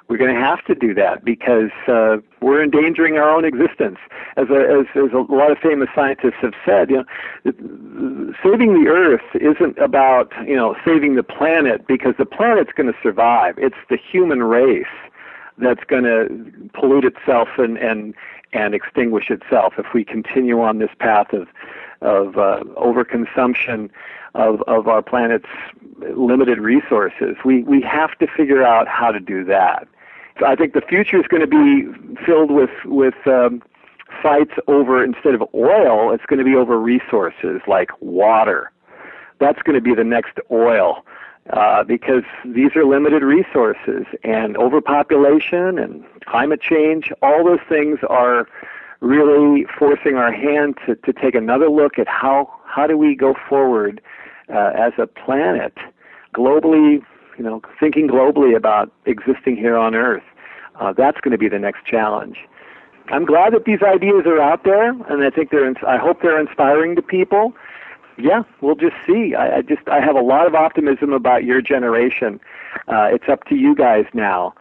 We're going to have to do that because uh, we're endangering our own existence. As a, as, as a lot of famous scientists have said, you know, saving the Earth isn't about you know saving the planet because the planet's going to survive. It's the human race that's going to pollute itself and and and extinguish itself if we continue on this path of of uh, overconsumption of of our planet's limited resources. We we have to figure out how to do that. I think the future is going to be filled with with um, fights over instead of oil, it's going to be over resources like water. That's going to be the next oil. Uh, because these are limited resources and overpopulation and climate change, all those things are really forcing our hand to, to take another look at how, how do we go forward uh, as a planet globally, you know, thinking globally about existing here on Earth. Uh, that's going to be the next challenge. I'm glad that these ideas are out there, and I think they're. I hope they're inspiring to people yeah, we'll just see. I, I just I have a lot of optimism about your generation. Uh, it's up to you guys now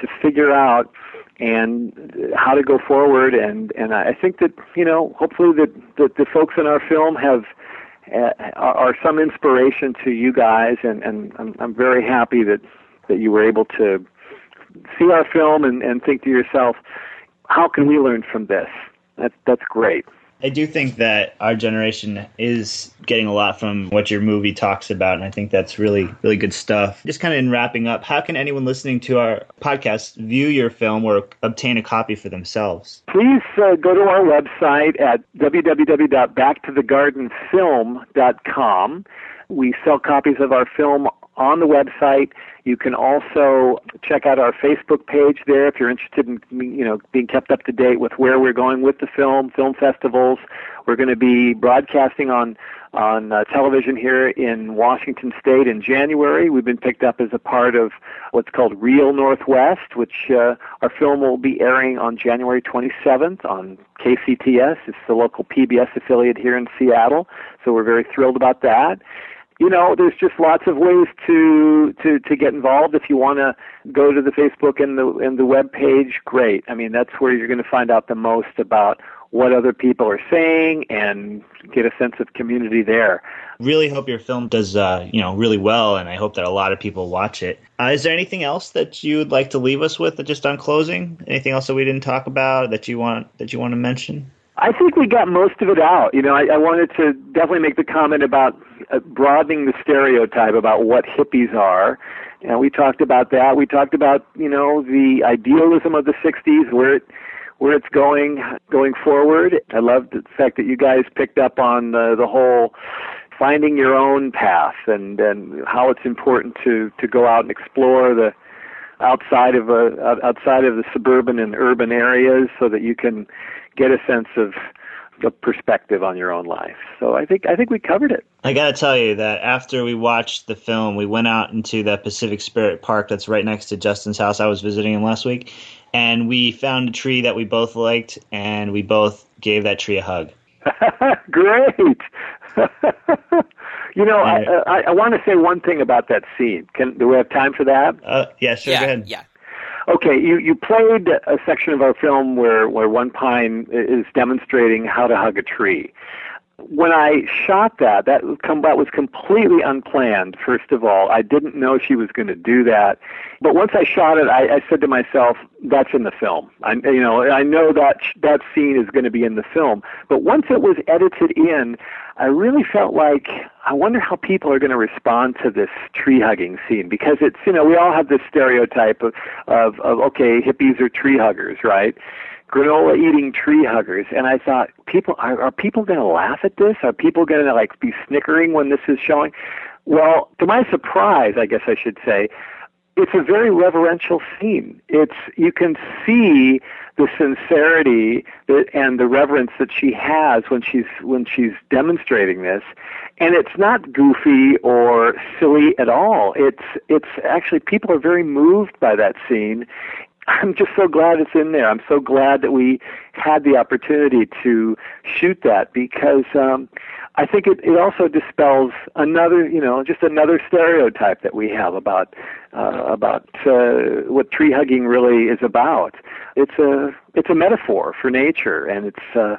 to figure out and how to go forward. And and I think that you know hopefully that that the folks in our film have uh, Uh, are, are some inspiration to you guys. And and I'm, I'm very happy that that you were able to see our film and and think to yourself, how can we learn from this? That's that's great. I do think that our generation is getting a lot from what your movie talks about, and I think that's really, really good stuff. Just kind of in wrapping up, how can anyone listening to our podcast view your film or obtain a copy for themselves? Please uh, go to our website at www.backtothegardenfilm.com. We sell copies of our film on the website. You can also check out our Facebook page there if you're interested in you know being kept up to date with where we're going with the film, film festivals. We're going to be broadcasting on on uh, television here in Washington State in January. We've been picked up as a part of what's called Real Northwest, which uh, our film will be airing on January 27th on KCTS. It's the local PBS affiliate here in Seattle, so we're very thrilled about that you know, there's just lots of ways to to to get involved. If you want to go to the Facebook and the and the web page, great. I mean, that's where you're going to find out the most about what other people are saying and get a sense of community there. Really hope your film does, uh, you know, really well, and I hope that a lot of people watch it. Uh, is there anything else that you'd like to leave us with, just on closing? Anything else that we didn't talk about that you want that you want to mention? I think we got most of it out. You know, I, I wanted to definitely make the comment about Uh, broadening the stereotype about what hippies are. And we talked about that. We talked about, you know, the idealism of the 60s, where it where it's going going forward. I love the fact that you guys picked up on the, the whole finding your own path and and how it's important to to go out and explore the outside of a outside of the suburban and urban areas so that you can get a sense of the perspective on your own life. So I think I think we covered it. I got to tell you that after we watched the film, we went out into that Pacific Spirit Park that's right next to Justin's house. I was visiting him last week, and we found a tree that we both liked, and we both gave that tree a hug. Great. you know, I, I, I want to say one thing about that scene. Can do we have time for that? Uh, yeah, sure. yeah, go ahead. yeah. Okay, you, you played a section of our film where, where One Pine is demonstrating how to hug a tree when I shot that, that was completely unplanned. First of all, I didn't know she was going to do that. But once I shot it, I, I said to myself, "That's in the film." I, you know, I know that that scene is going to be in the film. But once it was edited in, I really felt like I wonder how people are going to respond to this tree hugging scene because it's you know we all have this stereotype of of, of okay hippies are tree huggers, right? Granola eating tree huggers. And i thought people are, are people going to laugh at this? Are people going to like be snickering when this is showing? Well to my surprise i guess i should say it's a very reverential scene. It's you can see the sincerity that, and the reverence that she has when she's when she's demonstrating this. And it's not goofy or silly at all. It's it's actually people are very moved by that scene I'm just so glad it's in there. I'm so glad that we had the opportunity to shoot that because um, I think it, it also dispels another, you know, just another stereotype that we have about uh, about uh, what tree hugging really is about. It's a it's a metaphor for nature, and it's uh,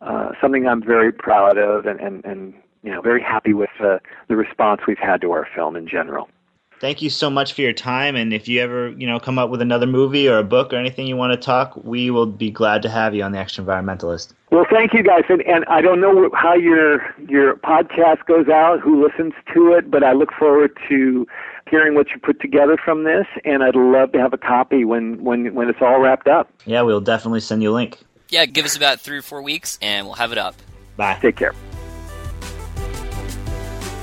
uh, something I'm very proud of, and and, and you know, very happy with uh, the response we've had to our film in general thank you so much for your time. And if you ever, you know, come up with another movie or a book or anything you want to talk, we will be glad to have you on the Extra Environmentalist. Well, thank you guys. And, and I don't know how your your podcast goes out, who listens to it, but I look forward to hearing what you put together from this. And I'd love to have a copy when when when it's all wrapped up. Yeah, we'll definitely send you a link. Yeah, give us about three or four weeks, and we'll have it up. Bye. Take care.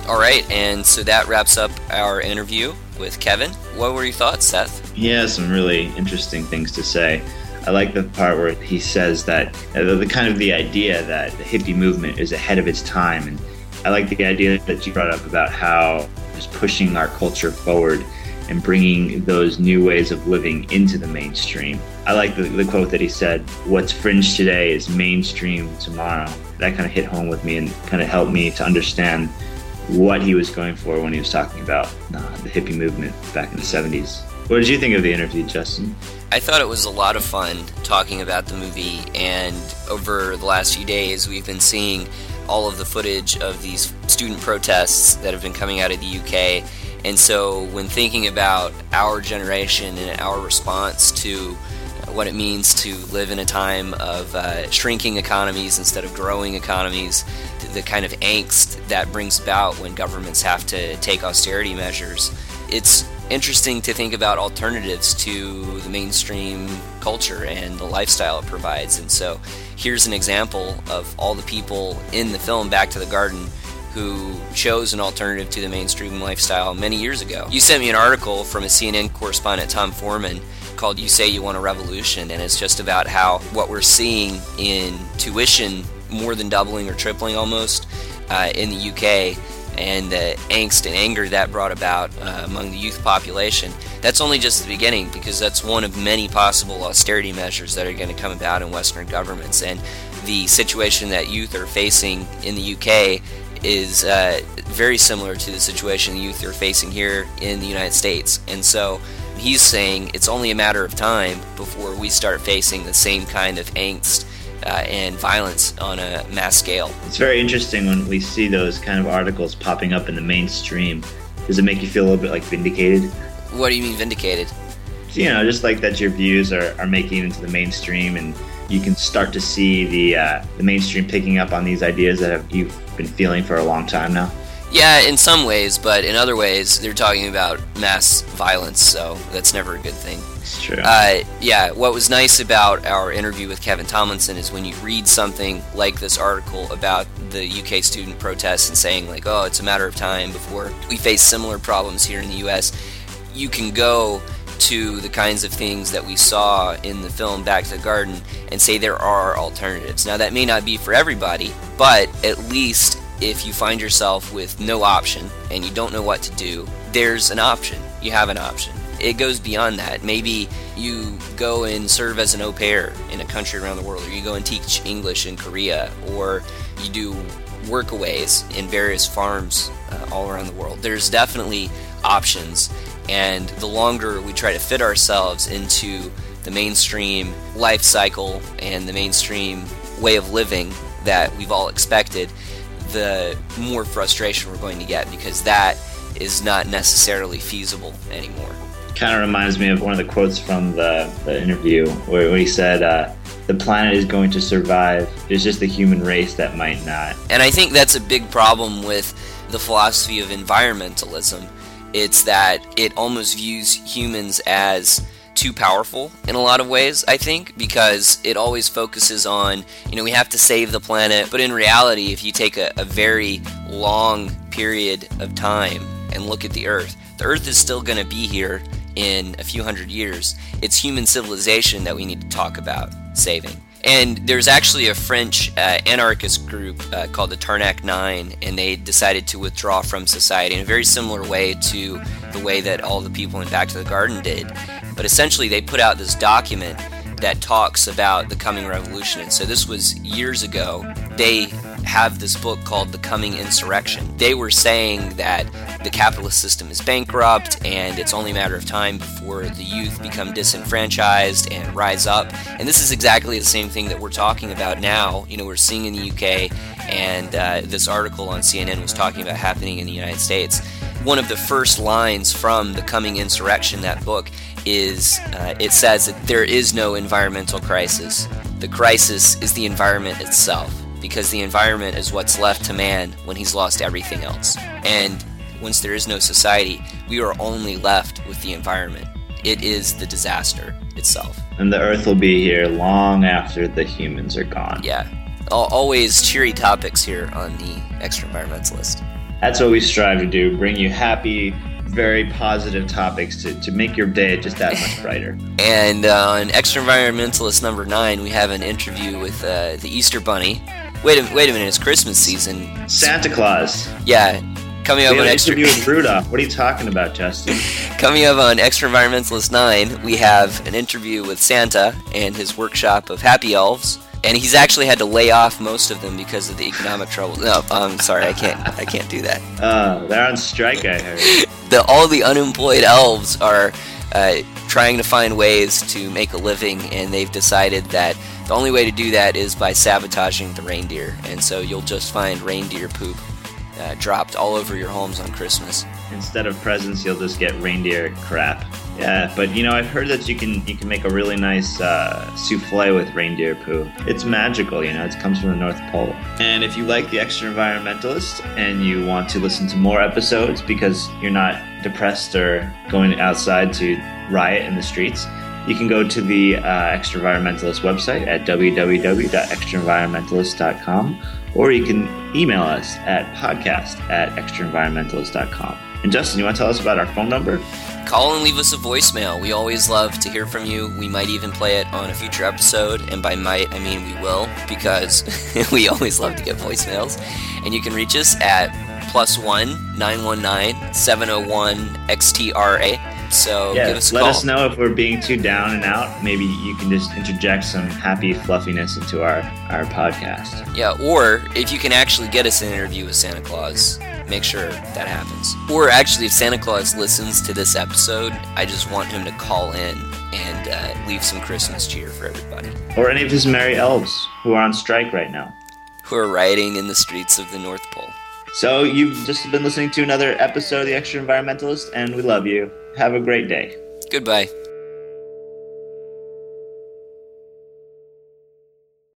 All right, and so that wraps up our interview with Kevin. What were your thoughts, Seth? He has some really interesting things to say. I like the part where he says that uh, the, the kind of the idea that the hippie movement is ahead of its time, and I like the idea that you brought up about how just pushing our culture forward and bringing those new ways of living into the mainstream. I like the, the quote that he said, What's fringe today is mainstream tomorrow. That kind of hit home with me and kind of helped me to understand what he was going for when he was talking about uh, the hippie movement back in the 70s. What did you think of the interview, Justin? I thought it was a lot of fun talking about the movie, and over the last few days, we've been seeing all of the footage of these student protests that have been coming out of the UK. And so, when thinking about our generation and our response to what it means to live in a time of uh, shrinking economies instead of growing economies, the kind of angst that brings about when governments have to take austerity measures. It's interesting to think about alternatives to the mainstream culture and the lifestyle it provides. And so here's an example of all the people in the film Back to the Garden who chose an alternative to the mainstream lifestyle many years ago. You sent me an article from a CNN correspondent, Tom Foreman, called You Say You Want a Revolution, and it's just about how what we're seeing in tuition more than doubling or tripling almost uh, in the UK and the angst and anger that brought about uh, among the youth population. That's only just the beginning because that's one of many possible austerity measures that are going to come about in Western governments. And the situation that youth are facing in the UK is uh, very similar to the situation the youth are facing here in the United States. And so he's saying it's only a matter of time before we start facing the same kind of angst uh, and violence on a mass scale. It's very interesting when we see those kind of articles popping up in the mainstream. Does it make you feel a little bit like vindicated? What do you mean vindicated? You know, just like that your views are, are making it into the mainstream and you can start to see the uh, the mainstream picking up on these ideas that have, you've been feeling for a long time now. Yeah, in some ways, but in other ways, they're talking about mass violence, so that's never a good thing. It's true. Uh, yeah, what was nice about our interview with Kevin Tomlinson is when you read something like this article about the UK student protests and saying, like, oh, it's a matter of time before we face similar problems here in the US, you can go to the kinds of things that we saw in the film Back to the Garden and say there are alternatives. Now, that may not be for everybody, but at least if you find yourself with no option and you don't know what to do, there's an option. You have an option. It goes beyond that. Maybe you go and serve as an au pair in a country around the world, or you go and teach English in Korea, or you do workaways in various farms uh, all around the world. There's definitely options, and the longer we try to fit ourselves into the mainstream life cycle and the mainstream way of living that we've all expected, the more frustration we're going to get because that is not necessarily feasible anymore. Kind of reminds me of one of the quotes from the, the interview where, he said, uh, The planet is going to survive, it's just the human race that might not. And I think that's a big problem with the philosophy of environmentalism. It's that it almost views humans as too powerful in a lot of ways, I think, because it always focuses on, you know, we have to save the planet. But in reality, if you take a, a very long period of time and look at the Earth, the Earth is still going to be here in a few hundred years. It's human civilization that we need to talk about saving. And there's actually a French uh, anarchist group uh, called the Tarnac Nine, and they decided to withdraw from society in a very similar way to the way that all the people in Back to the Garden did. But essentially, they put out this document that talks about the coming revolution. And so this was years ago. They have this book called The Coming Insurrection. They were saying that the capitalist system is bankrupt and it's only a matter of time before the youth become disenfranchised and rise up. And this is exactly the same thing that we're talking about now. You know, we're seeing in the UK, and uh, this article on CNN was talking about happening in the United States. One of the first lines from The Coming Insurrection, that book, is uh, it says that there is no environmental crisis. The crisis is the environment itself, because the environment is what's left to man when he's lost everything else. And once there is no society, we are only left with the environment. It is the disaster itself. And the Earth will be here long after the humans are gone. Yeah. Always cheery topics here on the Extra Environmentalist. That's what we strive to do bring you happy, very positive topics to, to make your day just that much brighter. and uh, on Extra Environmentalist number nine, we have an interview with uh, the Easter Bunny. Wait a, wait a minute, it's Christmas season. Santa Claus. Yeah, coming up on Extra. interview with Rudolph. What are you talking about, Justin? Coming up on Extra Environmentalist 9, we have an interview with Santa and his workshop of happy elves. And he's actually had to lay off most of them because of the economic trouble. No, I'm sorry, I can't. I can't do that. Uh, they're on strike, I heard. The all the unemployed elves are uh, trying to find ways to make a living, and they've decided that the only way to do that is by sabotaging the reindeer. And so you'll just find reindeer poop uh, dropped all over your homes on Christmas. Instead of presents, you'll just get reindeer crap. Yeah, but you know, I've heard that you can you can make a really nice uh, souffle with reindeer poo. It's magical, you know. It comes from the North Pole. And if you like the Extra Environmentalist and you want to listen to more episodes because you're not depressed or going outside to riot in the streets, you can go to the uh, Extra Environmentalist website at www.extraenvironmentalist.com or you can email us at podcast at extraenvironmentalist.com. And Justin, you want to tell us about our phone number? Call and leave us a voicemail. We always love to hear from you. We might even play it on a future episode, and by might, I mean we will, because we always love to get voicemails. And you can reach us at plus one 919 701 XTRA. So yeah, give us a let call. us know if we're being too down and out. Maybe you can just interject some happy fluffiness into our, our podcast. Yeah, or if you can actually get us an interview with Santa Claus, make sure that happens. Or actually, if Santa Claus listens to this episode, I just want him to call in and uh, leave some Christmas cheer for everybody Or any of his merry elves who are on strike right now. who are rioting in the streets of the North Pole. So you've just been listening to another episode of The Extra Environmentalist, and we love you. Have a great day. Goodbye.